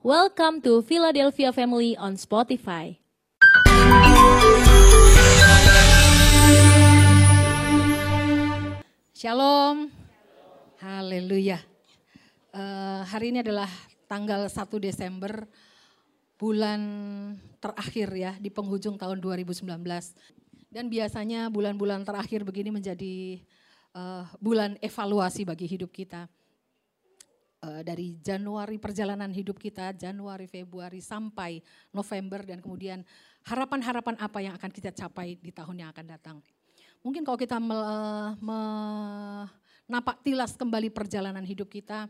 Welcome to Philadelphia Family on Spotify. Shalom. Haleluya. Eh, hari ini adalah tanggal 1 Desember, bulan terakhir ya di penghujung tahun 2019. Dan biasanya bulan-bulan terakhir begini menjadi eh, bulan evaluasi bagi hidup kita. Eh, dari Januari perjalanan hidup kita, Januari, Februari sampai November dan kemudian harapan-harapan apa yang akan kita capai di tahun yang akan datang. Mungkin kalau kita menapak tilas kembali perjalanan hidup kita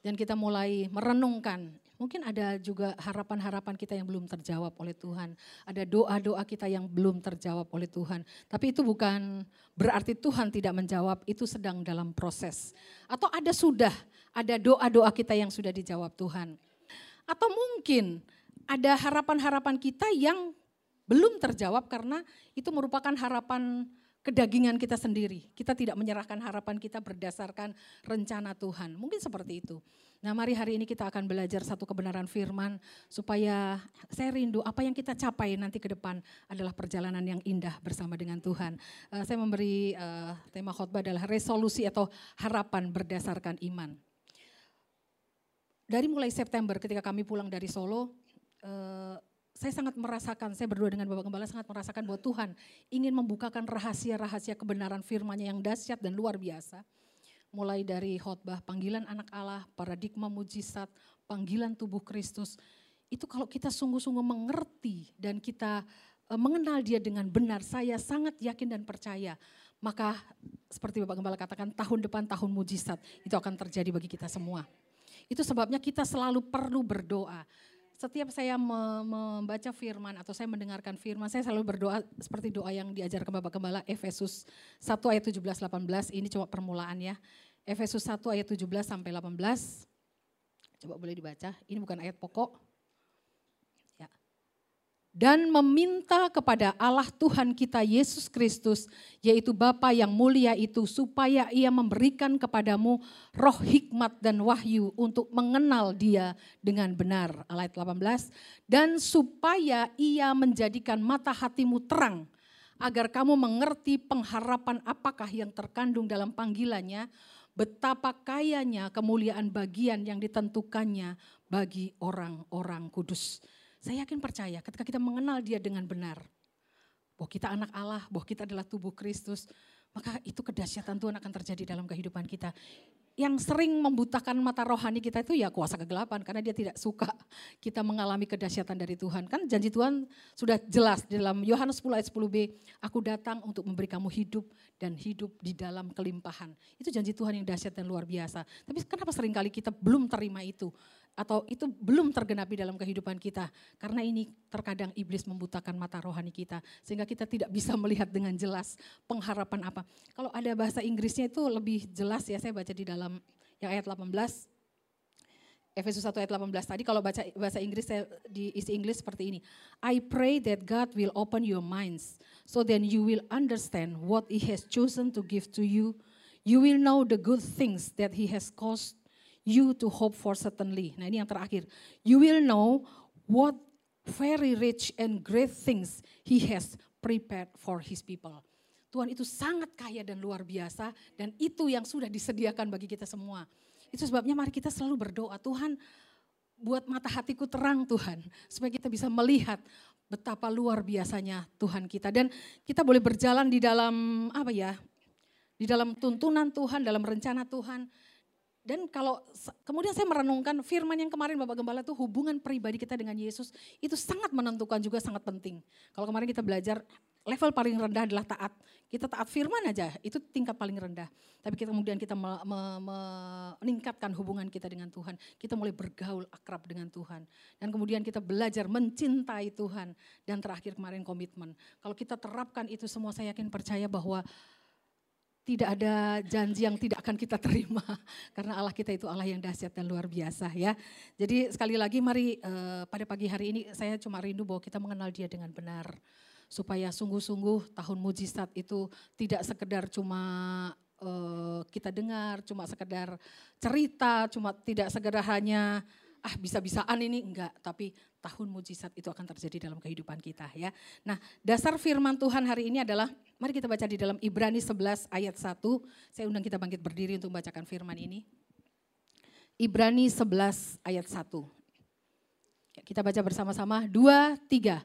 dan kita mulai merenungkan, mungkin ada juga harapan-harapan kita yang belum terjawab oleh Tuhan. Ada doa-doa kita yang belum terjawab oleh Tuhan. Tapi itu bukan berarti Tuhan tidak menjawab, itu sedang dalam proses. Atau ada sudah, ada doa-doa kita yang sudah dijawab Tuhan. Atau mungkin ada harapan-harapan kita yang belum terjawab karena itu merupakan harapan kedagingan kita sendiri. Kita tidak menyerahkan harapan kita berdasarkan rencana Tuhan. Mungkin seperti itu. Nah mari hari ini kita akan belajar satu kebenaran firman supaya saya rindu apa yang kita capai nanti ke depan adalah perjalanan yang indah bersama dengan Tuhan. Uh, saya memberi uh, tema khotbah adalah resolusi atau harapan berdasarkan iman. Dari mulai September ketika kami pulang dari Solo, uh, saya sangat merasakan, saya berdua dengan Bapak Gembala sangat merasakan bahwa Tuhan ingin membukakan rahasia-rahasia kebenaran firman-Nya yang dahsyat dan luar biasa. Mulai dari khotbah panggilan anak Allah, paradigma mujizat, panggilan tubuh Kristus. Itu kalau kita sungguh-sungguh mengerti dan kita e, mengenal dia dengan benar, saya sangat yakin dan percaya. Maka seperti Bapak Gembala katakan tahun depan tahun mujizat itu akan terjadi bagi kita semua. Itu sebabnya kita selalu perlu berdoa setiap saya membaca firman atau saya mendengarkan firman, saya selalu berdoa seperti doa yang diajarkan Bapak Gembala Efesus 1 ayat 17 18. Ini coba permulaan ya. Efesus 1 ayat 17 sampai 18. Coba boleh dibaca. Ini bukan ayat pokok dan meminta kepada Allah Tuhan kita Yesus Kristus, yaitu Bapa yang mulia itu, supaya ia memberikan kepadamu roh hikmat dan wahyu untuk mengenal dia dengan benar. Ayat 18, dan supaya ia menjadikan mata hatimu terang, agar kamu mengerti pengharapan apakah yang terkandung dalam panggilannya, betapa kayanya kemuliaan bagian yang ditentukannya bagi orang-orang kudus. Saya yakin percaya ketika kita mengenal dia dengan benar. Bahwa kita anak Allah, bahwa kita adalah tubuh Kristus. Maka itu kedahsyatan Tuhan akan terjadi dalam kehidupan kita yang sering membutakan mata rohani kita itu ya kuasa kegelapan karena dia tidak suka kita mengalami kedahsyatan dari Tuhan. Kan janji Tuhan sudah jelas dalam Yohanes 10 ayat 10b, aku datang untuk memberi kamu hidup dan hidup di dalam kelimpahan. Itu janji Tuhan yang dahsyat dan luar biasa. Tapi kenapa sering kali kita belum terima itu? Atau itu belum tergenapi dalam kehidupan kita. Karena ini terkadang iblis membutakan mata rohani kita. Sehingga kita tidak bisa melihat dengan jelas pengharapan apa. Kalau ada bahasa Inggrisnya itu lebih jelas ya saya baca di dalam yang ayat 18 Efesus 1 ayat 18 tadi kalau baca bahasa Inggris saya di isi Inggris seperti ini. I pray that God will open your minds so then you will understand what he has chosen to give to you. You will know the good things that he has caused you to hope for certainly. Nah, ini yang terakhir. You will know what very rich and great things he has prepared for his people. Tuhan itu sangat kaya dan luar biasa dan itu yang sudah disediakan bagi kita semua. Itu sebabnya mari kita selalu berdoa, Tuhan buat mata hatiku terang Tuhan. Supaya kita bisa melihat betapa luar biasanya Tuhan kita. Dan kita boleh berjalan di dalam apa ya, di dalam tuntunan Tuhan, dalam rencana Tuhan. Dan kalau kemudian saya merenungkan firman yang kemarin Bapak Gembala itu hubungan pribadi kita dengan Yesus itu sangat menentukan juga sangat penting. Kalau kemarin kita belajar level paling rendah adalah taat. Kita taat firman aja, itu tingkat paling rendah. Tapi kita kemudian kita me, me, me, meningkatkan hubungan kita dengan Tuhan. Kita mulai bergaul akrab dengan Tuhan. Dan kemudian kita belajar mencintai Tuhan. Dan terakhir kemarin komitmen. Kalau kita terapkan itu semua saya yakin percaya bahwa tidak ada janji yang tidak akan kita terima karena Allah kita itu Allah yang dahsyat dan luar biasa ya. Jadi sekali lagi mari uh, pada pagi hari ini saya cuma rindu bahwa kita mengenal Dia dengan benar supaya sungguh-sungguh tahun mujizat itu tidak sekedar cuma uh, kita dengar, cuma sekedar cerita, cuma tidak sekedar hanya ah bisa-bisaan ini enggak, tapi tahun mujizat itu akan terjadi dalam kehidupan kita ya. Nah, dasar firman Tuhan hari ini adalah mari kita baca di dalam Ibrani 11 ayat 1. Saya undang kita bangkit berdiri untuk membacakan firman ini. Ibrani 11 ayat 1. Ya, kita baca bersama-sama, dua, tiga.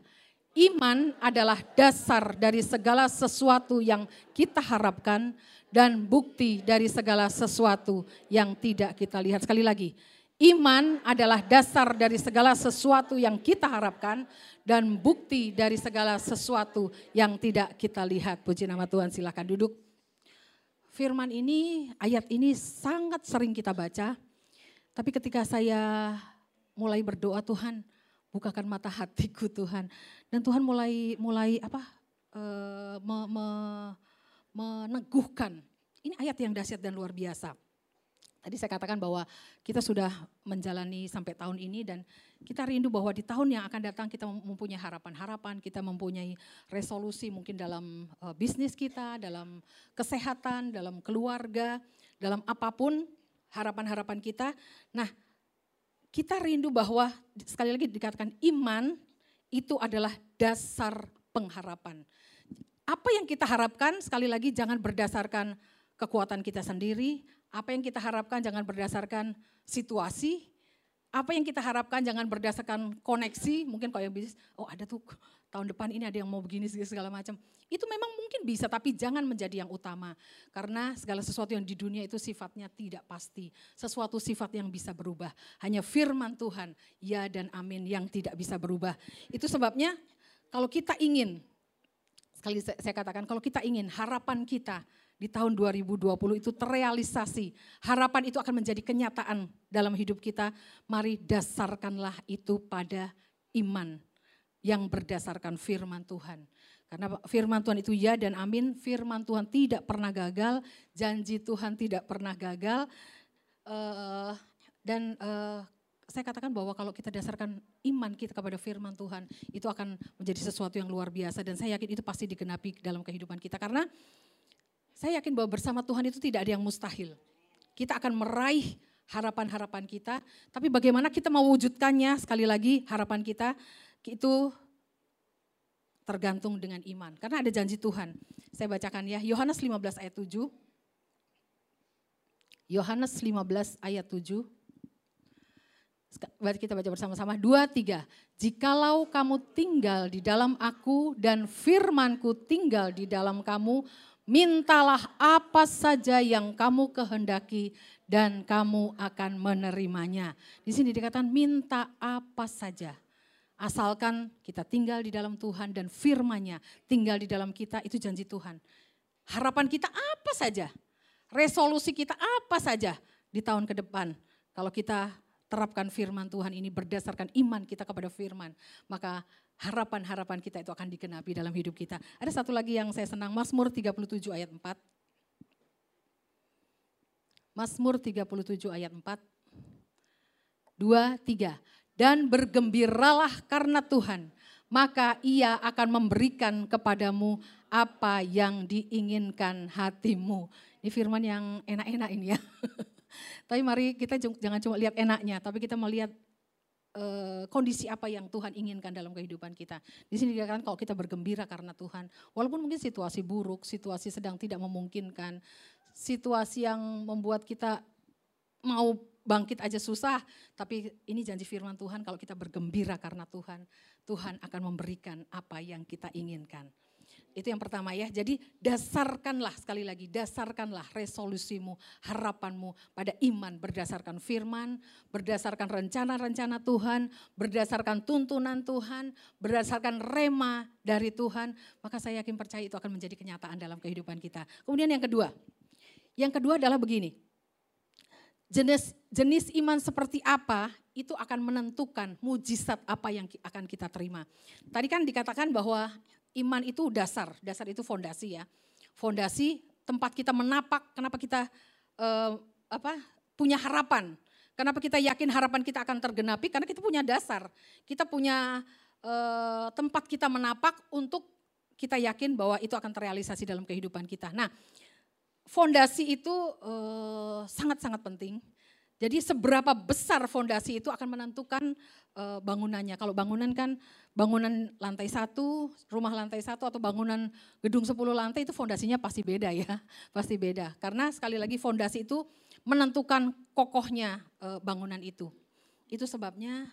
Iman adalah dasar dari segala sesuatu yang kita harapkan dan bukti dari segala sesuatu yang tidak kita lihat. Sekali lagi, Iman adalah dasar dari segala sesuatu yang kita harapkan dan bukti dari segala sesuatu yang tidak kita lihat. Puji nama Tuhan, silakan duduk. Firman ini, ayat ini sangat sering kita baca. Tapi ketika saya mulai berdoa Tuhan, bukakan mata hatiku Tuhan. Dan Tuhan mulai mulai apa? Uh, me, me, meneguhkan. Ini ayat yang dahsyat dan luar biasa. Tadi saya katakan bahwa kita sudah menjalani sampai tahun ini dan kita rindu bahwa di tahun yang akan datang kita mempunyai harapan-harapan, kita mempunyai resolusi mungkin dalam uh, bisnis kita, dalam kesehatan, dalam keluarga, dalam apa pun harapan-harapan kita. Nah, kita rindu bahwa sekali lagi dikatakan iman itu adalah dasar pengharapan. Apa yang kita harapkan sekali lagi jangan berdasarkan kekuatan kita sendiri, apa yang kita harapkan jangan berdasarkan situasi, apa yang kita harapkan jangan berdasarkan koneksi, mungkin kalau yang bisnis, oh ada tuh tahun depan ini ada yang mau begini segala macam. Itu memang mungkin bisa, tapi jangan menjadi yang utama. Karena segala sesuatu yang di dunia itu sifatnya tidak pasti. Sesuatu sifat yang bisa berubah. Hanya firman Tuhan, ya dan amin yang tidak bisa berubah. Itu sebabnya kalau kita ingin, sekali saya katakan, kalau kita ingin harapan kita di tahun 2020 itu terrealisasi. Harapan itu akan menjadi kenyataan dalam hidup kita. Mari dasarkanlah itu pada iman yang berdasarkan firman Tuhan. Karena firman Tuhan itu ya dan amin, firman Tuhan tidak pernah gagal, janji Tuhan tidak pernah gagal. Uh, dan uh, saya katakan bahwa kalau kita dasarkan iman kita kepada firman Tuhan, itu akan menjadi sesuatu yang luar biasa. Dan saya yakin itu pasti digenapi dalam kehidupan kita. Karena saya yakin bahwa bersama Tuhan itu tidak ada yang mustahil. Kita akan meraih harapan-harapan kita, tapi bagaimana kita mewujudkannya sekali lagi harapan kita itu tergantung dengan iman. Karena ada janji Tuhan. Saya bacakan ya, Yohanes 15 ayat 7. Yohanes 15 ayat 7. Kita baca bersama-sama. Dua, tiga. Jikalau kamu tinggal di dalam aku dan firmanku tinggal di dalam kamu, mintalah apa saja yang kamu kehendaki dan kamu akan menerimanya. Di sini dikatakan minta apa saja. Asalkan kita tinggal di dalam Tuhan dan firmannya tinggal di dalam kita itu janji Tuhan. Harapan kita apa saja, resolusi kita apa saja di tahun ke depan. Kalau kita terapkan firman Tuhan ini berdasarkan iman kita kepada firman, maka harapan-harapan kita itu akan digenapi dalam hidup kita. Ada satu lagi yang saya senang, Mazmur 37 ayat 4. Mazmur 37 ayat 4. Dua, tiga. Dan bergembiralah karena Tuhan, maka ia akan memberikan kepadamu apa yang diinginkan hatimu. Ini firman yang enak-enak ini ya. Tapi mari kita jangan cuma lihat enaknya, tapi kita melihat uh, kondisi apa yang Tuhan inginkan dalam kehidupan kita. Di sini dikatakan kalau kita bergembira karena Tuhan, walaupun mungkin situasi buruk, situasi sedang tidak memungkinkan, situasi yang membuat kita mau bangkit aja susah, tapi ini janji firman Tuhan kalau kita bergembira karena Tuhan, Tuhan akan memberikan apa yang kita inginkan. Itu yang pertama ya. Jadi dasarkanlah sekali lagi, dasarkanlah resolusimu, harapanmu pada iman berdasarkan firman, berdasarkan rencana-rencana Tuhan, berdasarkan tuntunan Tuhan, berdasarkan rema dari Tuhan. Maka saya yakin percaya itu akan menjadi kenyataan dalam kehidupan kita. Kemudian yang kedua, yang kedua adalah begini. Jenis jenis iman seperti apa itu akan menentukan mujizat apa yang akan kita terima. Tadi kan dikatakan bahwa iman itu dasar, dasar itu fondasi ya. Fondasi tempat kita menapak, kenapa kita uh, apa punya harapan. Kenapa kita yakin harapan kita akan tergenapi? Karena kita punya dasar. Kita punya uh, tempat kita menapak untuk kita yakin bahwa itu akan terrealisasi dalam kehidupan kita. Nah, fondasi itu sangat-sangat uh, penting. Jadi seberapa besar fondasi itu akan menentukan uh, bangunannya. Kalau bangunan kan bangunan lantai satu, rumah lantai satu atau bangunan gedung 10 lantai itu fondasinya pasti beda ya, pasti beda. Karena sekali lagi fondasi itu menentukan kokohnya uh, bangunan itu. Itu sebabnya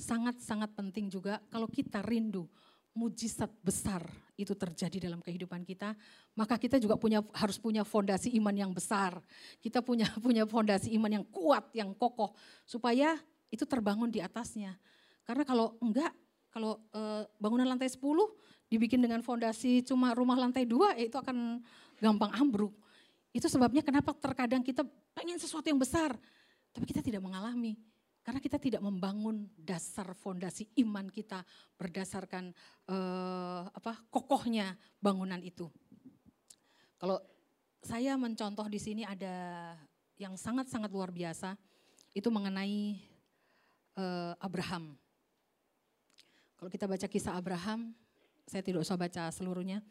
sangat-sangat penting juga kalau kita rindu mujizat besar itu terjadi dalam kehidupan kita, maka kita juga punya harus punya fondasi iman yang besar. Kita punya punya fondasi iman yang kuat, yang kokoh supaya itu terbangun di atasnya. Karena kalau enggak, kalau e, bangunan lantai 10 dibikin dengan fondasi cuma rumah lantai dua, ya itu akan gampang ambruk. Itu sebabnya kenapa terkadang kita pengen sesuatu yang besar, tapi kita tidak mengalami. Karena kita tidak membangun dasar fondasi iman kita berdasarkan eh, apa kokohnya bangunan itu. Kalau saya mencontoh di sini ada yang sangat-sangat luar biasa itu mengenai eh, Abraham. Kalau kita baca kisah Abraham, saya tidak usah baca seluruhnya.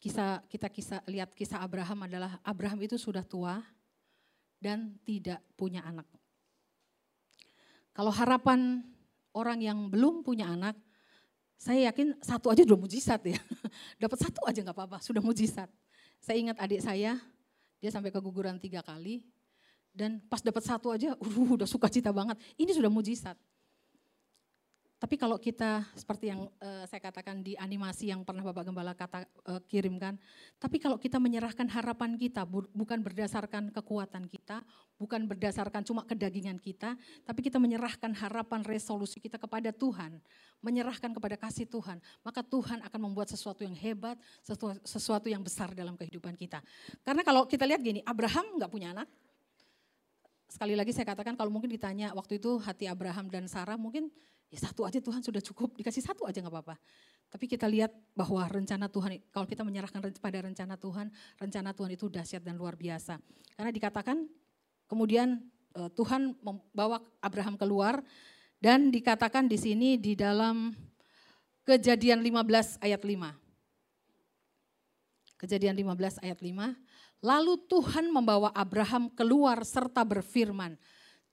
Kisah kita kisah lihat kisah Abraham adalah Abraham itu sudah tua dan tidak punya anak. Kalau harapan orang yang belum punya anak, saya yakin satu aja udah mujizat ya. Dapat satu aja nggak apa-apa, sudah mujizat. Saya ingat adik saya, dia sampai keguguran tiga kali, dan pas dapat satu aja, uh, udah suka cita banget. Ini sudah mujizat. Tapi kalau kita seperti yang uh, saya katakan di animasi yang pernah Bapak Gembala kata uh, kirimkan, tapi kalau kita menyerahkan harapan kita bu bukan berdasarkan kekuatan kita, bukan berdasarkan cuma kedagingan kita, tapi kita menyerahkan harapan resolusi kita kepada Tuhan, menyerahkan kepada kasih Tuhan, maka Tuhan akan membuat sesuatu yang hebat, sesuatu, sesuatu yang besar dalam kehidupan kita. Karena kalau kita lihat gini, Abraham nggak punya anak, sekali lagi saya katakan kalau mungkin ditanya waktu itu hati Abraham dan Sarah mungkin Ya satu aja Tuhan sudah cukup, dikasih satu aja nggak apa-apa. Tapi kita lihat bahwa rencana Tuhan, kalau kita menyerahkan pada rencana Tuhan, rencana Tuhan itu dahsyat dan luar biasa. Karena dikatakan kemudian e, Tuhan membawa Abraham keluar dan dikatakan di sini di dalam kejadian 15 ayat 5. Kejadian 15 ayat 5. Lalu Tuhan membawa Abraham keluar serta berfirman,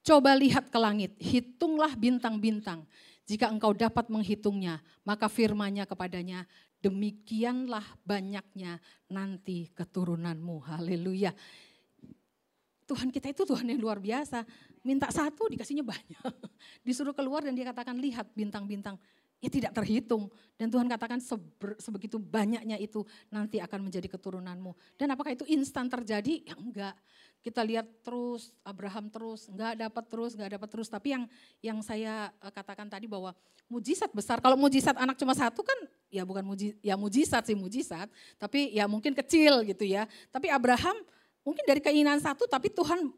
Coba lihat ke langit, hitunglah bintang-bintang. Jika engkau dapat menghitungnya, maka firmanya kepadanya, demikianlah banyaknya nanti keturunanmu. Haleluya. Tuhan kita itu Tuhan yang luar biasa. Minta satu dikasihnya banyak. Disuruh keluar dan dia katakan lihat bintang-bintang ya tidak terhitung. Dan Tuhan katakan seber, sebegitu banyaknya itu nanti akan menjadi keturunanmu. Dan apakah itu instan terjadi? Ya enggak. Kita lihat terus, Abraham terus, enggak dapat terus, enggak dapat terus. Tapi yang yang saya eh, katakan tadi bahwa mujizat besar, kalau mujizat anak cuma satu kan ya bukan mujizat, ya mujizat sih mujizat, tapi ya mungkin kecil gitu ya. Tapi Abraham mungkin dari keinginan satu, tapi Tuhan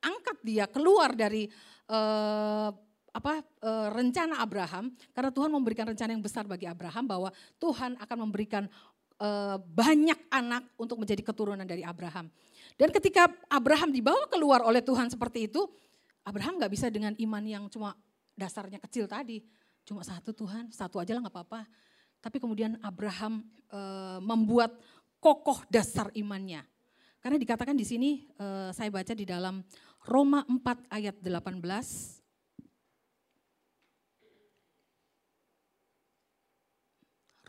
angkat dia keluar dari uh, apa e, rencana Abraham karena Tuhan memberikan rencana yang besar bagi Abraham bahwa Tuhan akan memberikan banyak anak untuk menjadi keturunan dari Abraham. Dan ketika Abraham dibawa keluar oleh Tuhan seperti itu, Abraham nggak bisa dengan iman yang cuma dasarnya kecil tadi, cuma satu Tuhan, satu aja lah nggak apa-apa. Tapi kemudian Abraham e, membuat kokoh dasar imannya. Karena dikatakan di sini e, saya baca di dalam Roma 4 ayat 18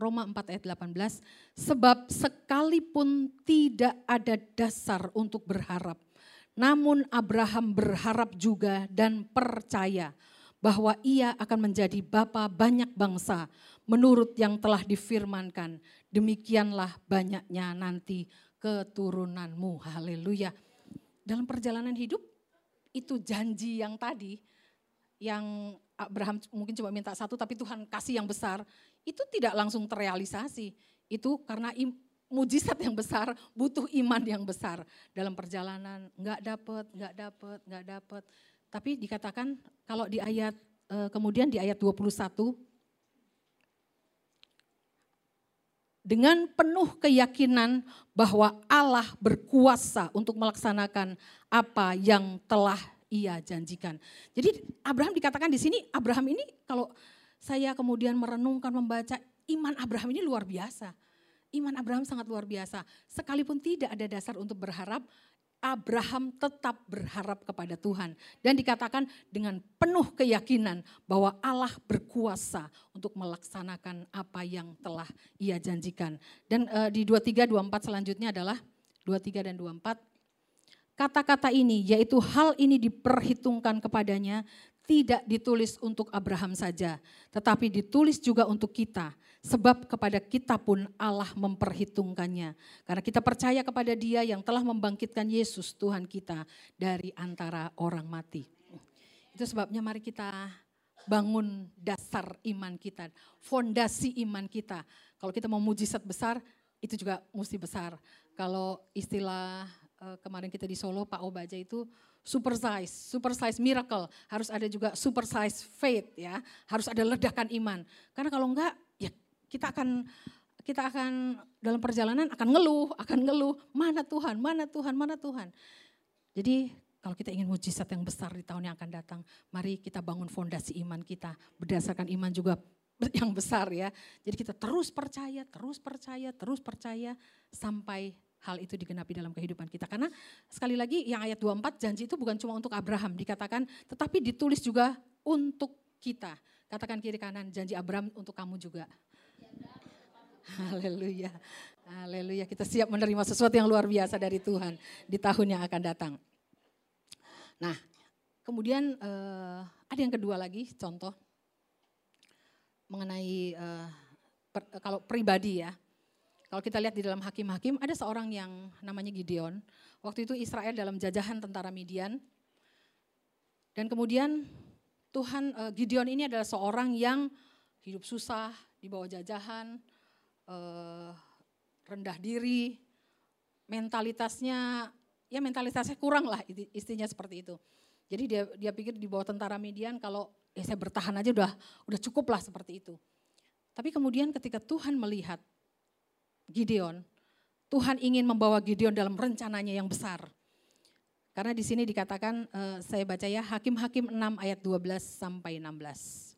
Roma 4 ayat 18, sebab sekalipun tidak ada dasar untuk berharap, namun Abraham berharap juga dan percaya bahwa ia akan menjadi bapa banyak bangsa menurut yang telah difirmankan. Demikianlah banyaknya nanti keturunanmu. Haleluya. Dalam perjalanan hidup itu janji yang tadi yang Abraham mungkin cuma minta satu tapi Tuhan kasih yang besar itu tidak langsung terrealisasi. Itu karena im, mujizat yang besar butuh iman yang besar dalam perjalanan. Enggak dapat, enggak dapat, enggak dapat. Tapi dikatakan kalau di ayat eh, kemudian di ayat 21 dengan penuh keyakinan bahwa Allah berkuasa untuk melaksanakan apa yang telah ia janjikan. Jadi Abraham dikatakan di sini Abraham ini kalau saya kemudian merenungkan, membaca, iman Abraham ini luar biasa. Iman Abraham sangat luar biasa. Sekalipun tidak ada dasar untuk berharap, Abraham tetap berharap kepada Tuhan dan dikatakan dengan penuh keyakinan bahwa Allah berkuasa untuk melaksanakan apa yang telah ia janjikan. Dan uh, di 23 24 selanjutnya adalah 23 dan 24 kata-kata ini yaitu hal ini diperhitungkan kepadanya tidak ditulis untuk Abraham saja, tetapi ditulis juga untuk kita Sebab kepada kita pun Allah memperhitungkannya. Karena kita percaya kepada dia yang telah membangkitkan Yesus Tuhan kita dari antara orang mati. Itu sebabnya mari kita bangun dasar iman kita, fondasi iman kita. Kalau kita mau mujizat besar, itu juga mesti besar. Kalau istilah eh, kemarin kita di Solo, Pak Obaja itu super size, super size miracle. Harus ada juga super size faith ya. Harus ada ledakan iman. Karena kalau enggak, ya kita akan kita akan dalam perjalanan akan ngeluh, akan ngeluh, mana Tuhan, mana Tuhan, mana Tuhan. Jadi kalau kita ingin mujizat yang besar di tahun yang akan datang, mari kita bangun fondasi iman kita berdasarkan iman juga yang besar ya. Jadi kita terus percaya, terus percaya, terus percaya sampai hal itu digenapi dalam kehidupan kita. Karena sekali lagi yang ayat 24 janji itu bukan cuma untuk Abraham dikatakan, tetapi ditulis juga untuk kita. Katakan kiri kanan janji Abraham untuk kamu juga. Haleluya. Haleluya. Kita siap menerima sesuatu yang luar biasa dari Tuhan di tahun yang akan datang. Nah, kemudian uh, ada yang kedua lagi contoh mengenai uh, per, kalau pribadi ya. Kalau kita lihat di dalam hakim-hakim ada seorang yang namanya Gideon. Waktu itu Israel dalam jajahan tentara Midian. Dan kemudian Tuhan uh, Gideon ini adalah seorang yang hidup susah di bawah jajahan, uh, rendah diri, mentalitasnya ya mentalitasnya kurang lah istrinya seperti itu. Jadi dia dia pikir di bawah tentara Midian kalau ya saya bertahan aja udah udah cukup lah seperti itu. Tapi kemudian ketika Tuhan melihat Gideon, Tuhan ingin membawa Gideon dalam rencananya yang besar. Karena di sini dikatakan uh, saya baca ya Hakim-hakim 6 ayat 12 sampai 16.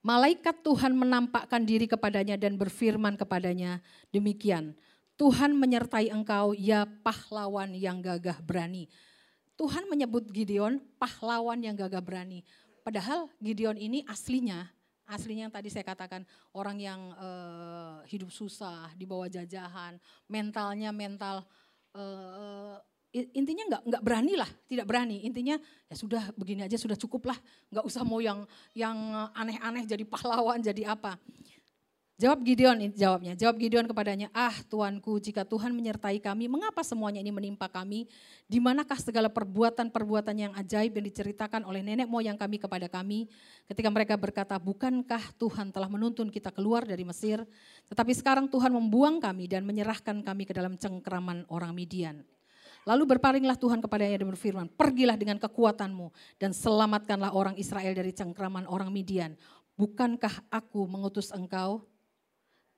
Malaikat Tuhan menampakkan diri kepadanya dan berfirman kepadanya, demikian, Tuhan menyertai engkau ya pahlawan yang gagah berani. Tuhan menyebut Gideon pahlawan yang gagah berani. Padahal Gideon ini aslinya, aslinya yang tadi saya katakan orang yang uh, hidup susah, di bawah jajahan, mentalnya mental uh, intinya nggak nggak berani lah, tidak berani. Intinya ya sudah begini aja sudah cukup lah, nggak usah mau yang yang aneh-aneh jadi pahlawan jadi apa. Jawab Gideon jawabnya, jawab Gideon kepadanya, ah Tuanku jika Tuhan menyertai kami, mengapa semuanya ini menimpa kami? Di manakah segala perbuatan-perbuatan yang ajaib yang diceritakan oleh nenek moyang kami kepada kami? Ketika mereka berkata, bukankah Tuhan telah menuntun kita keluar dari Mesir? Tetapi sekarang Tuhan membuang kami dan menyerahkan kami ke dalam cengkraman orang Midian. Lalu berpalinglah Tuhan kepadanya dan berfirman, pergilah dengan kekuatanmu dan selamatkanlah orang Israel dari cengkraman orang Midian. Bukankah aku mengutus engkau?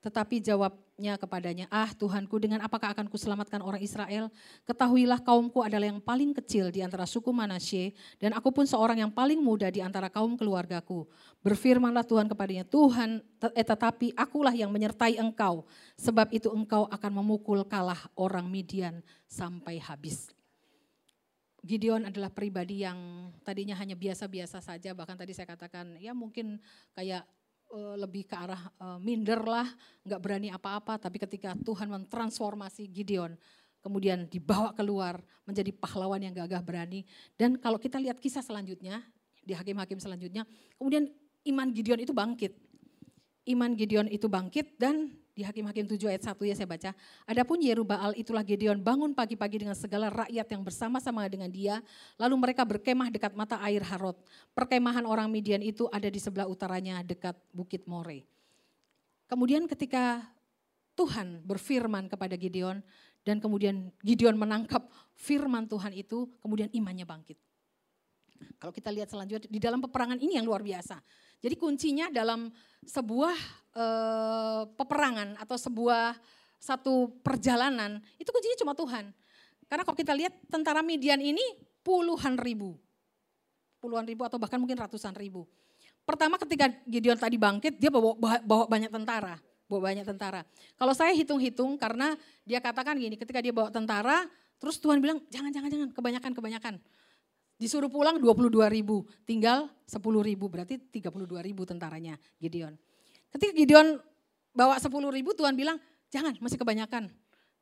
Tetapi jawabnya kepadanya, ah Tuhanku dengan apakah akan kuselamatkan orang Israel? Ketahuilah kaumku adalah yang paling kecil di antara suku Manasye dan aku pun seorang yang paling muda di antara kaum keluargaku. Berfirmanlah Tuhan kepadanya, Tuhan eh, tetapi akulah yang menyertai engkau sebab itu engkau akan memukul kalah orang Midian sampai habis. Gideon adalah pribadi yang tadinya hanya biasa-biasa saja, bahkan tadi saya katakan ya mungkin kayak uh, lebih ke arah uh, minder lah, nggak berani apa-apa. Tapi ketika Tuhan mentransformasi Gideon, kemudian dibawa keluar menjadi pahlawan yang gagah berani. Dan kalau kita lihat kisah selanjutnya, di hakim-hakim selanjutnya, kemudian iman Gideon itu bangkit. Iman Gideon itu bangkit dan di Hakim-Hakim 7 ayat 1 ya saya baca. Adapun Yerubaal itulah Gideon bangun pagi-pagi dengan segala rakyat yang bersama-sama dengan dia. Lalu mereka berkemah dekat mata air Harod. Perkemahan orang Midian itu ada di sebelah utaranya dekat Bukit More. Kemudian ketika Tuhan berfirman kepada Gideon dan kemudian Gideon menangkap firman Tuhan itu, kemudian imannya bangkit. Kalau kita lihat selanjutnya di dalam peperangan ini yang luar biasa. Jadi kuncinya dalam sebuah uh, peperangan atau sebuah satu perjalanan itu kuncinya cuma Tuhan. Karena kalau kita lihat tentara Midian ini puluhan ribu. Puluhan ribu atau bahkan mungkin ratusan ribu. Pertama ketika Gideon tadi bangkit dia bawa, bawa banyak tentara. bawa banyak tentara. Kalau saya hitung-hitung karena dia katakan gini, ketika dia bawa tentara, terus Tuhan bilang jangan, jangan, jangan, kebanyakan, kebanyakan. Disuruh pulang 22 ribu, tinggal 10 ribu, berarti 32 ribu tentaranya Gideon. Ketika Gideon bawa 10 ribu, Tuhan bilang jangan, masih kebanyakan.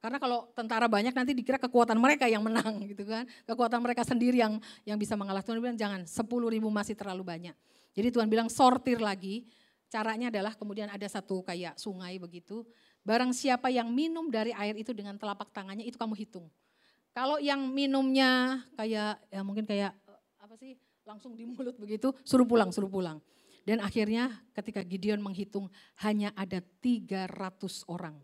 Karena kalau tentara banyak nanti dikira kekuatan mereka yang menang gitu kan. Kekuatan mereka sendiri yang yang bisa mengalah. Tuhan bilang jangan, 10 ribu masih terlalu banyak. Jadi Tuhan bilang sortir lagi, Caranya adalah kemudian ada satu kayak sungai begitu. Barang siapa yang minum dari air itu dengan telapak tangannya itu kamu hitung. Kalau yang minumnya kayak ya mungkin kayak eh, apa sih langsung di mulut begitu, suruh pulang, suruh pulang. Dan akhirnya ketika Gideon menghitung hanya ada 300 orang.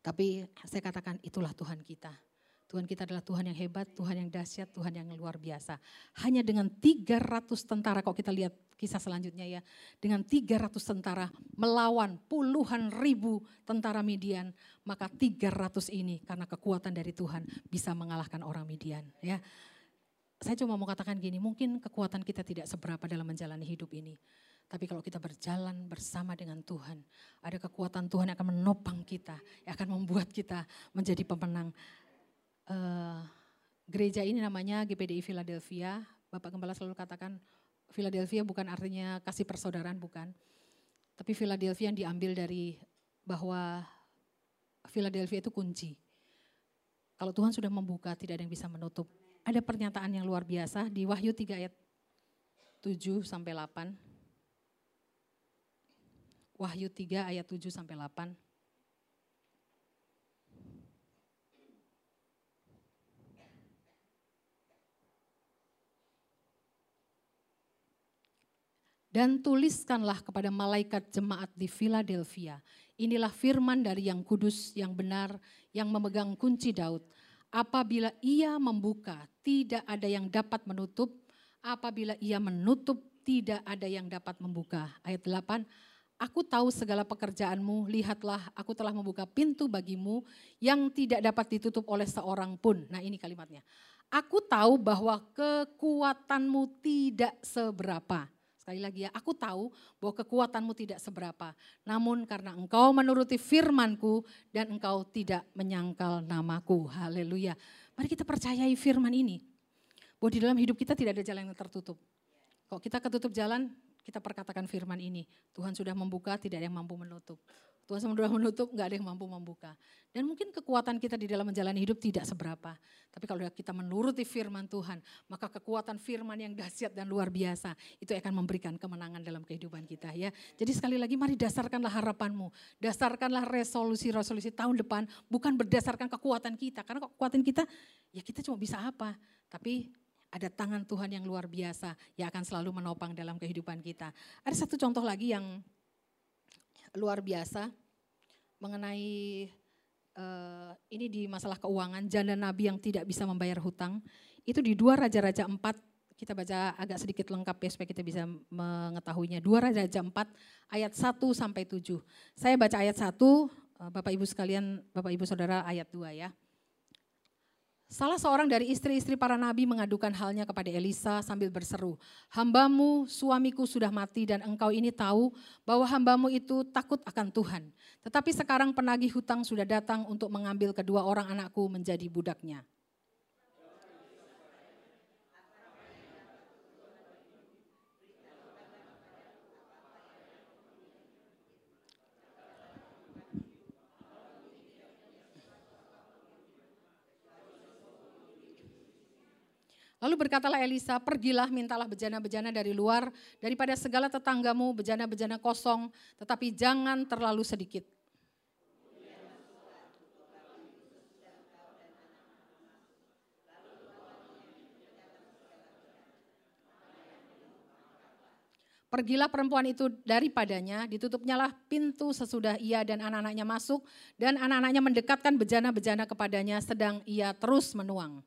Tapi saya katakan itulah Tuhan kita. Tuhan kita adalah Tuhan yang hebat, Tuhan yang dahsyat, Tuhan yang luar biasa. Hanya dengan 300 tentara, kalau kita lihat kisah selanjutnya ya. Dengan 300 tentara melawan puluhan ribu tentara Midian. Maka 300 ini karena kekuatan dari Tuhan bisa mengalahkan orang Midian. Ya. Saya cuma mau katakan gini, mungkin kekuatan kita tidak seberapa dalam menjalani hidup ini. Tapi kalau kita berjalan bersama dengan Tuhan, ada kekuatan Tuhan yang akan menopang kita, yang akan membuat kita menjadi pemenang. Uh, gereja ini namanya GPDI Philadelphia. Bapak Gembala selalu katakan Philadelphia bukan artinya kasih persaudaraan, bukan. Tapi Philadelphia yang diambil dari bahwa Philadelphia itu kunci. Kalau Tuhan sudah membuka, tidak ada yang bisa menutup. Ada pernyataan yang luar biasa di Wahyu 3 ayat 7 sampai 8. Wahyu 3 ayat 7 sampai 8. Dan tuliskanlah kepada malaikat jemaat di Philadelphia. Inilah firman dari yang kudus, yang benar, yang memegang kunci Daud. Apabila ia membuka, tidak ada yang dapat menutup. Apabila ia menutup, tidak ada yang dapat membuka. Ayat 8, Aku tahu segala pekerjaanmu, lihatlah aku telah membuka pintu bagimu yang tidak dapat ditutup oleh seorang pun. Nah ini kalimatnya. Aku tahu bahwa kekuatanmu tidak seberapa. Sekali lagi ya, aku tahu bahwa kekuatanmu tidak seberapa. Namun karena engkau menuruti firmanku dan engkau tidak menyangkal namaku. Haleluya. Mari kita percayai firman ini. Bahwa di dalam hidup kita tidak ada jalan yang tertutup. Kalau kita ketutup jalan, kita perkatakan firman ini. Tuhan sudah membuka, tidak ada yang mampu menutup. Tuhan sudah menutup, nggak ada yang mampu membuka. Dan mungkin kekuatan kita di dalam menjalani hidup tidak seberapa. Tapi kalau kita menuruti firman Tuhan, maka kekuatan firman yang dahsyat dan luar biasa, itu akan memberikan kemenangan dalam kehidupan kita ya. Jadi sekali lagi mari dasarkanlah harapanmu. Dasarkanlah resolusi-resolusi tahun depan, bukan berdasarkan kekuatan kita. Karena kekuatan kita, ya kita cuma bisa apa. Tapi ada tangan Tuhan yang luar biasa yang akan selalu menopang dalam kehidupan kita. Ada satu contoh lagi yang luar biasa mengenai uh, ini di masalah keuangan janda nabi yang tidak bisa membayar hutang itu di dua raja-raja empat kita baca agak sedikit lengkap ya supaya kita bisa mengetahuinya. Dua Raja-Raja 4 ayat 1 sampai 7. Saya baca ayat 1, eh, Bapak Ibu sekalian, Bapak Ibu Saudara ayat 2 ya. Salah seorang dari istri-istri para nabi mengadukan halnya kepada Elisa sambil berseru, Hambamu, suamiku sudah mati dan engkau ini tahu bahwa hambamu itu takut akan Tuhan. Tetapi sekarang penagih hutang sudah datang untuk mengambil kedua orang anakku menjadi budaknya. Lalu berkatalah Elisa, pergilah mintalah bejana-bejana dari luar, daripada segala tetanggamu bejana-bejana kosong, tetapi jangan terlalu sedikit. Pergilah perempuan itu daripadanya, ditutupnyalah pintu sesudah ia dan anak-anaknya masuk, dan anak-anaknya mendekatkan bejana-bejana kepadanya, sedang ia terus menuang.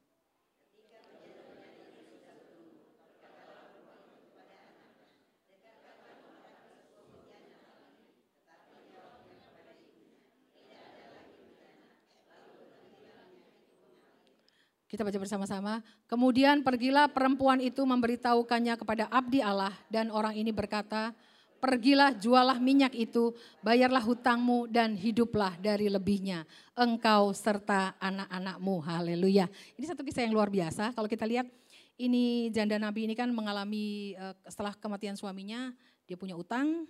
Kita baca bersama-sama. Kemudian pergilah perempuan itu memberitahukannya kepada abdi Allah dan orang ini berkata, Pergilah, jualah minyak itu, bayarlah hutangmu dan hiduplah dari lebihnya. Engkau serta anak-anakmu. Haleluya. Ini satu kisah yang luar biasa. Kalau kita lihat ini janda nabi ini kan mengalami uh, setelah kematian suaminya, dia punya utang,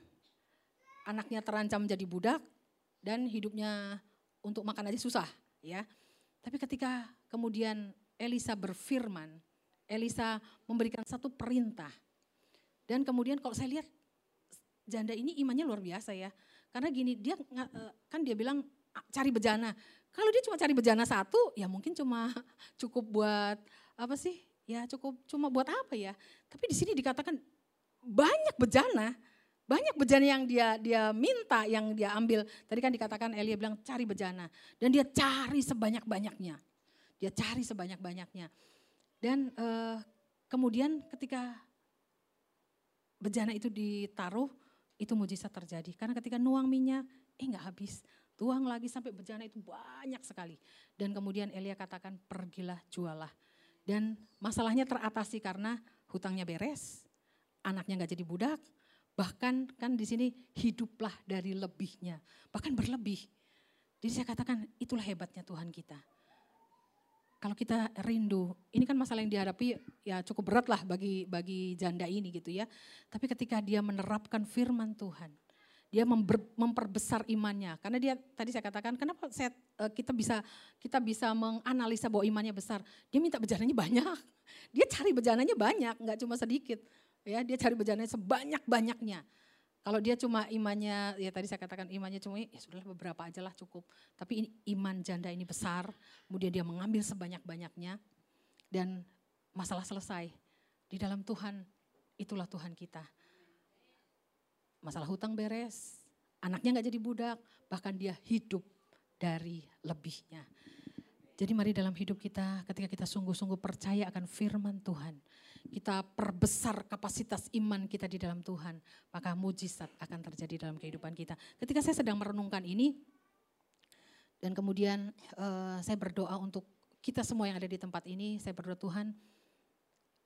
anaknya terancam jadi budak dan hidupnya untuk makan aja susah, ya. Tapi ketika kemudian Elisa berfirman, Elisa memberikan satu perintah. Dan kemudian kalau saya lihat janda ini imannya luar biasa ya. Karena gini, dia eh, kan dia bilang cari bejana. Kalau dia cuma cari bejana satu, ya mungkin cuma cukup buat apa sih? Ya cukup cuma buat apa ya? Tapi di sini dikatakan banyak bejana, banyak bejana yang dia dia minta, yang dia ambil. Tadi kan dikatakan Elia bilang cari bejana dan dia cari sebanyak-banyaknya. Dia cari sebanyak-banyaknya. Dan uh, kemudian ketika bejana itu ditaruh, itu mujizat terjadi. Karena ketika nuang minyak, eh nggak habis. Tuang lagi sampai bejana itu banyak sekali. Dan kemudian Elia katakan pergilah jualah. Dan masalahnya teratasi karena hutangnya beres, anaknya nggak jadi budak, bahkan kan di sini hiduplah dari lebihnya, bahkan berlebih. Jadi saya katakan itulah hebatnya Tuhan kita kalau kita rindu, ini kan masalah yang dihadapi ya cukup berat lah bagi bagi janda ini gitu ya. Tapi ketika dia menerapkan firman Tuhan, dia member, memperbesar imannya. Karena dia tadi saya katakan kenapa saya, eh, kita bisa kita bisa menganalisa bahwa imannya besar. Dia minta bejananya banyak. Dia cari bejananya banyak, nggak cuma sedikit. Ya, dia cari bejananya sebanyak-banyaknya. Kalau dia cuma imannya, ya tadi saya katakan imannya cuma ya sudahlah beberapa aja lah cukup. Tapi ini, iman janda ini besar, kemudian dia mengambil sebanyak-banyaknya dan masalah selesai. Di dalam Tuhan, itulah Tuhan kita. Masalah hutang beres, anaknya nggak jadi budak, bahkan dia hidup dari lebihnya. Jadi mari dalam hidup kita ketika kita sungguh-sungguh percaya akan firman Tuhan kita perbesar kapasitas iman kita di dalam Tuhan, maka mujizat akan terjadi dalam kehidupan kita. Ketika saya sedang merenungkan ini, dan kemudian uh, saya berdoa untuk kita semua yang ada di tempat ini, saya berdoa Tuhan,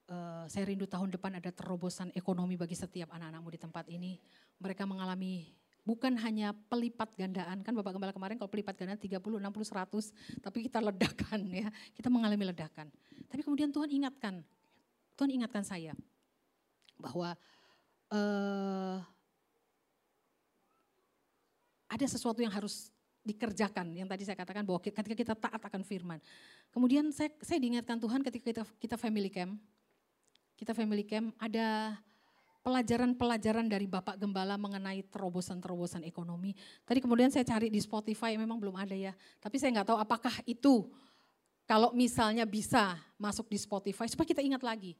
uh, saya rindu tahun depan ada terobosan ekonomi bagi setiap anak-anakmu di tempat ini. Mereka mengalami bukan hanya pelipat gandaan, kan Bapak Gembala kemarin kalau pelipat gandaan 30, 60, 100, tapi kita ledakan ya, kita mengalami ledakan. Tapi kemudian Tuhan ingatkan, Tuhan ingatkan saya bahwa uh, ada sesuatu yang harus dikerjakan yang tadi saya katakan bahwa ketika kita taat akan firman. Kemudian saya saya diingatkan Tuhan ketika kita kita family camp. Kita family camp ada pelajaran-pelajaran dari Bapak Gembala mengenai terobosan-terobosan ekonomi. Tadi kemudian saya cari di Spotify memang belum ada ya. Tapi saya nggak tahu apakah itu kalau misalnya bisa masuk di Spotify supaya kita ingat lagi.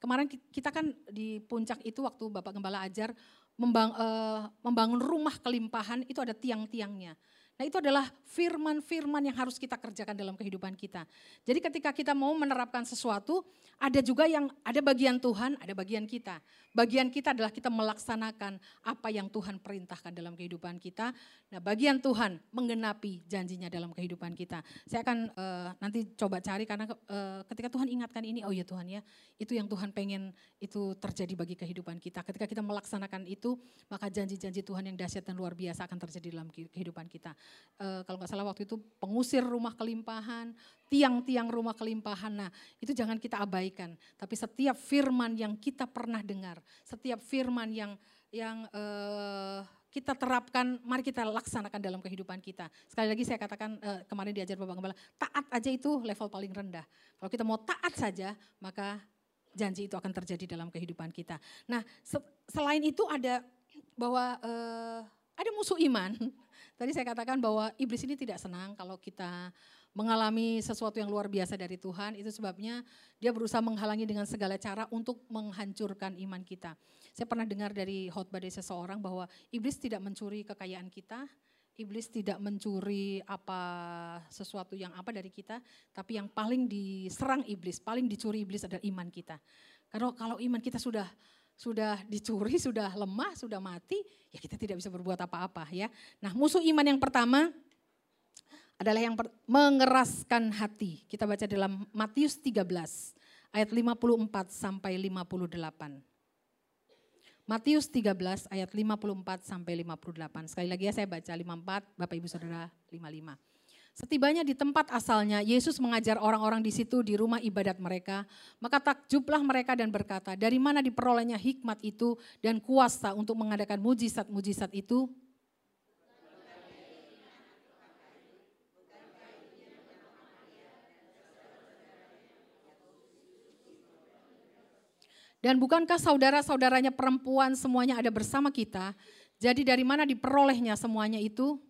Kemarin kita kan di puncak itu waktu Bapak Gembala ajar uh, membangun rumah kelimpahan itu ada tiang-tiangnya. Nah itu adalah firman-firman yang harus kita kerjakan dalam kehidupan kita. Jadi ketika kita mau menerapkan sesuatu, ada juga yang ada bagian Tuhan, ada bagian kita. Bagian kita adalah kita melaksanakan apa yang Tuhan perintahkan dalam kehidupan kita. Nah bagian Tuhan menggenapi janjinya dalam kehidupan kita. Saya akan uh, nanti coba cari karena uh, ketika Tuhan ingatkan ini, oh ya Tuhan ya, itu yang Tuhan pengen itu terjadi bagi kehidupan kita. Ketika kita melaksanakan itu, maka janji-janji Tuhan yang dahsyat dan luar biasa akan terjadi dalam kehidupan kita uh, kalau nggak salah waktu itu pengusir rumah kelimpahan, tiang-tiang rumah kelimpahan. Nah itu jangan kita abaikan. Tapi setiap firman yang kita pernah dengar, setiap firman yang yang uh, kita terapkan, mari kita laksanakan dalam kehidupan kita. Sekali lagi saya katakan uh, kemarin diajar Bapak Gembala, taat aja itu level paling rendah. Kalau kita mau taat saja, maka janji itu akan terjadi dalam kehidupan kita. Nah, se selain itu ada bahwa ada musuh iman. Tadi saya katakan bahwa iblis ini tidak senang kalau kita mengalami sesuatu yang luar biasa dari Tuhan. Itu sebabnya dia berusaha menghalangi dengan segala cara untuk menghancurkan iman kita. Saya pernah dengar dari khotbah dari seseorang bahwa iblis tidak mencuri kekayaan kita, iblis tidak mencuri apa sesuatu yang apa dari kita, tapi yang paling diserang iblis, paling dicuri iblis adalah iman kita. Karena kalau iman kita sudah sudah dicuri, sudah lemah, sudah mati, ya kita tidak bisa berbuat apa-apa ya. Nah musuh iman yang pertama adalah yang mengeraskan hati. Kita baca dalam Matius 13 ayat 54 sampai 58. Matius 13 ayat 54 sampai 58. Sekali lagi ya saya baca 54, Bapak Ibu Saudara 55. Setibanya di tempat asalnya, Yesus mengajar orang-orang di situ di rumah ibadat mereka. Maka takjublah mereka dan berkata, dari mana diperolehnya hikmat itu dan kuasa untuk mengadakan mujizat-mujizat itu? Dan bukankah saudara-saudaranya perempuan semuanya ada bersama kita? Jadi dari mana diperolehnya semuanya itu?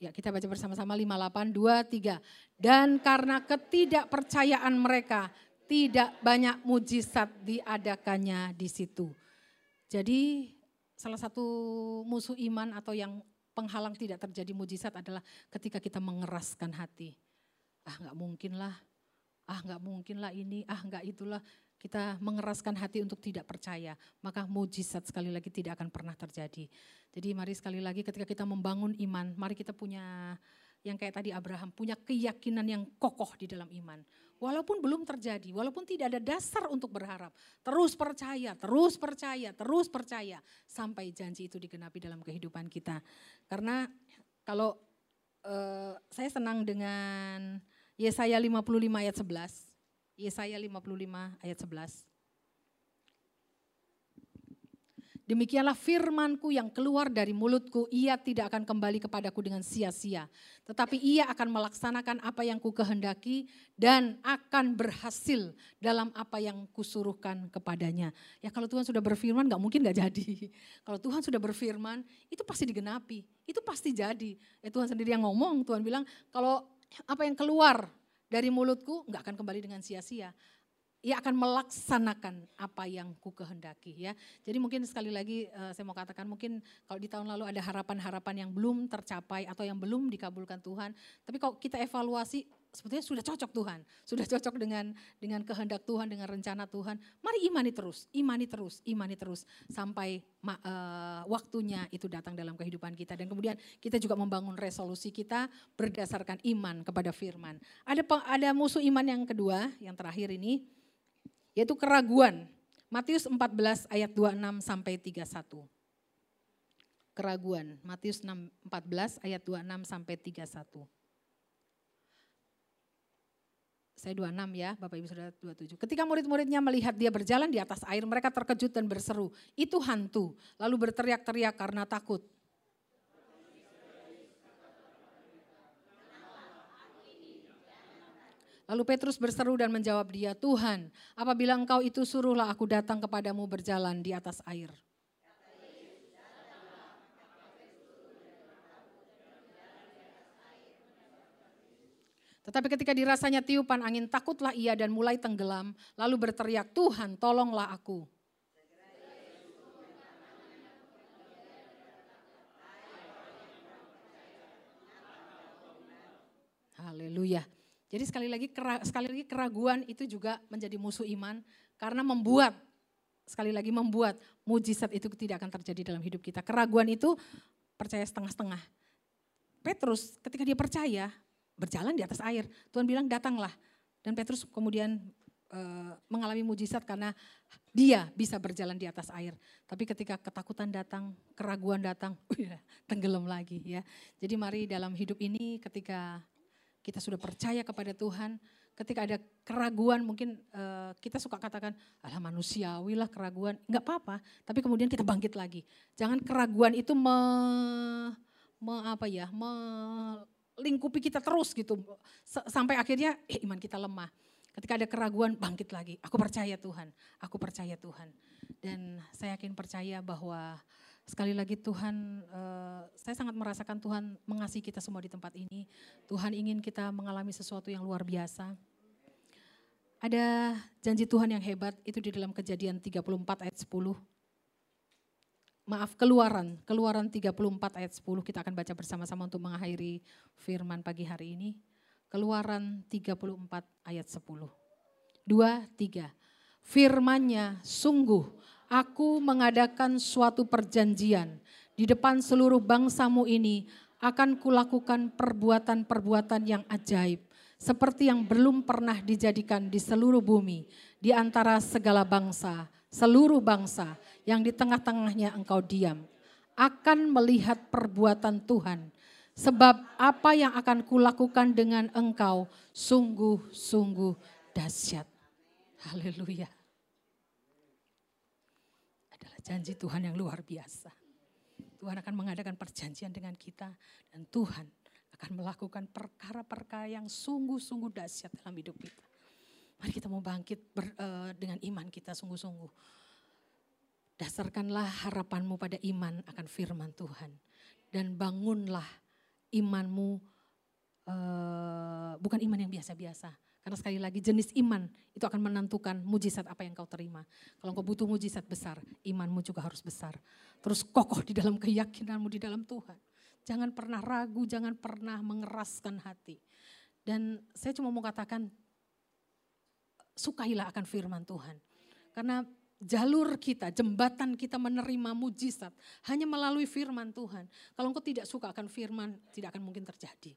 Ya, kita baca bersama-sama 58 2 3. Dan karena ketidakpercayaan mereka tidak banyak mujizat diadakannya di situ. Jadi salah satu musuh iman atau yang penghalang tidak terjadi mujizat adalah ketika kita mengeraskan hati. Ah nggak mungkin lah, ah nggak mungkin lah ini, ah nggak itulah. Kita mengeraskan hati untuk tidak percaya, maka mujizat sekali lagi tidak akan pernah terjadi. Jadi mari sekali lagi ketika kita membangun iman, mari kita punya yang kayak tadi Abraham, punya keyakinan yang kokoh di dalam iman. Walaupun belum terjadi, walaupun tidak ada dasar untuk berharap, terus percaya, terus percaya, terus percaya sampai janji itu digenapi dalam kehidupan kita. Karena kalau uh, saya senang dengan Yesaya 55 ayat 11. Yesaya 55 ayat 11. Demikianlah firmanku yang keluar dari mulutku, ia tidak akan kembali kepadaku dengan sia-sia. Tetapi ia akan melaksanakan apa yang ku kehendaki dan akan berhasil dalam apa yang kusuruhkan kepadanya. Ya kalau Tuhan sudah berfirman gak mungkin gak jadi. Kalau Tuhan sudah berfirman itu pasti digenapi, itu pasti jadi. Ya Tuhan sendiri yang ngomong, Tuhan bilang kalau apa yang keluar dari mulutku gak akan kembali dengan sia-sia ia akan melaksanakan apa yang ku kehendaki ya. Jadi mungkin sekali lagi uh, saya mau katakan mungkin kalau di tahun lalu ada harapan-harapan yang belum tercapai atau yang belum dikabulkan Tuhan, tapi kalau kita evaluasi sebetulnya sudah cocok Tuhan, sudah cocok dengan dengan kehendak Tuhan, dengan rencana Tuhan. Mari imani terus, imani terus, imani terus sampai uh, waktunya itu datang dalam kehidupan kita dan kemudian kita juga membangun resolusi kita berdasarkan iman kepada firman. Ada ada musuh iman yang kedua, yang terakhir ini yaitu keraguan. Matius 14 ayat 26 sampai 31. Keraguan, Matius 14 ayat 26 sampai 31. Saya 26 ya, Bapak Ibu Saudara 27. Ketika murid-muridnya melihat dia berjalan di atas air, mereka terkejut dan berseru, itu hantu. Lalu berteriak-teriak karena takut. Lalu Petrus berseru dan menjawab dia, Tuhan, apabila engkau itu suruhlah aku datang kepadamu berjalan di atas air. Tetapi ketika dirasanya tiupan angin, takutlah ia dan mulai tenggelam, lalu berteriak, Tuhan tolonglah aku. Haleluya. Jadi sekali lagi sekali lagi keraguan itu juga menjadi musuh iman karena membuat sekali lagi membuat mujizat itu tidak akan terjadi dalam hidup kita. Keraguan itu percaya setengah-setengah. Petrus ketika dia percaya berjalan di atas air, Tuhan bilang datanglah. Dan Petrus kemudian e, mengalami mujizat karena dia bisa berjalan di atas air. Tapi ketika ketakutan datang, keraguan datang, tenggelam lagi ya. Jadi mari dalam hidup ini ketika kita sudah percaya kepada Tuhan, ketika ada keraguan mungkin uh, kita suka katakan, alah manusiawi lah keraguan, enggak apa-apa, tapi kemudian kita bangkit lagi. Jangan keraguan itu me, me apa ya, melingkupi kita terus gitu, sampai akhirnya eh, iman kita lemah. Ketika ada keraguan, bangkit lagi. Aku percaya Tuhan, aku percaya Tuhan. Dan saya yakin percaya bahwa Sekali lagi Tuhan, uh, saya sangat merasakan Tuhan mengasihi kita semua di tempat ini. Tuhan ingin kita mengalami sesuatu yang luar biasa. Ada janji Tuhan yang hebat, itu di dalam kejadian 34 ayat 10. Maaf, keluaran, keluaran 34 ayat 10 kita akan baca bersama-sama untuk mengakhiri firman pagi hari ini. Keluaran 34 ayat 10. Dua, tiga. Firmannya sungguh aku mengadakan suatu perjanjian di depan seluruh bangsamu ini akan kulakukan perbuatan-perbuatan yang ajaib seperti yang belum pernah dijadikan di seluruh bumi, di antara segala bangsa, seluruh bangsa yang di tengah-tengahnya engkau diam, akan melihat perbuatan Tuhan. Sebab apa yang akan kulakukan dengan engkau sungguh-sungguh dahsyat. Haleluya. Adalah janji Tuhan yang luar biasa. Tuhan akan mengadakan perjanjian dengan kita dan Tuhan akan melakukan perkara-perkara yang sungguh-sungguh dahsyat dalam hidup kita. Mari kita mau bangkit ber, uh, dengan iman kita sungguh-sungguh. Dasarkanlah harapanmu pada iman akan firman Tuhan. Dan bangunlah imanmu, uh, bukan iman yang biasa-biasa. Karena sekali lagi jenis iman itu akan menentukan mujizat apa yang kau terima. Kalau kau butuh mujizat besar, imanmu juga harus besar. Terus kokoh di dalam keyakinanmu di dalam Tuhan. Jangan pernah ragu, jangan pernah mengeraskan hati. Dan saya cuma mau katakan, sukailah akan firman Tuhan. Karena jalur kita, jembatan kita menerima mujizat hanya melalui firman Tuhan. Kalau engkau tidak suka akan firman, tidak akan mungkin terjadi.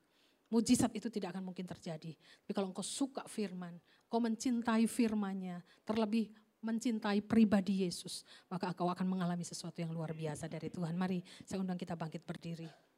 Mujizat itu tidak akan mungkin terjadi. Tapi kalau engkau suka firman, kau mencintai firmannya, terlebih mencintai pribadi Yesus, maka engkau akan mengalami sesuatu yang luar biasa dari Tuhan. Mari saya undang kita bangkit berdiri.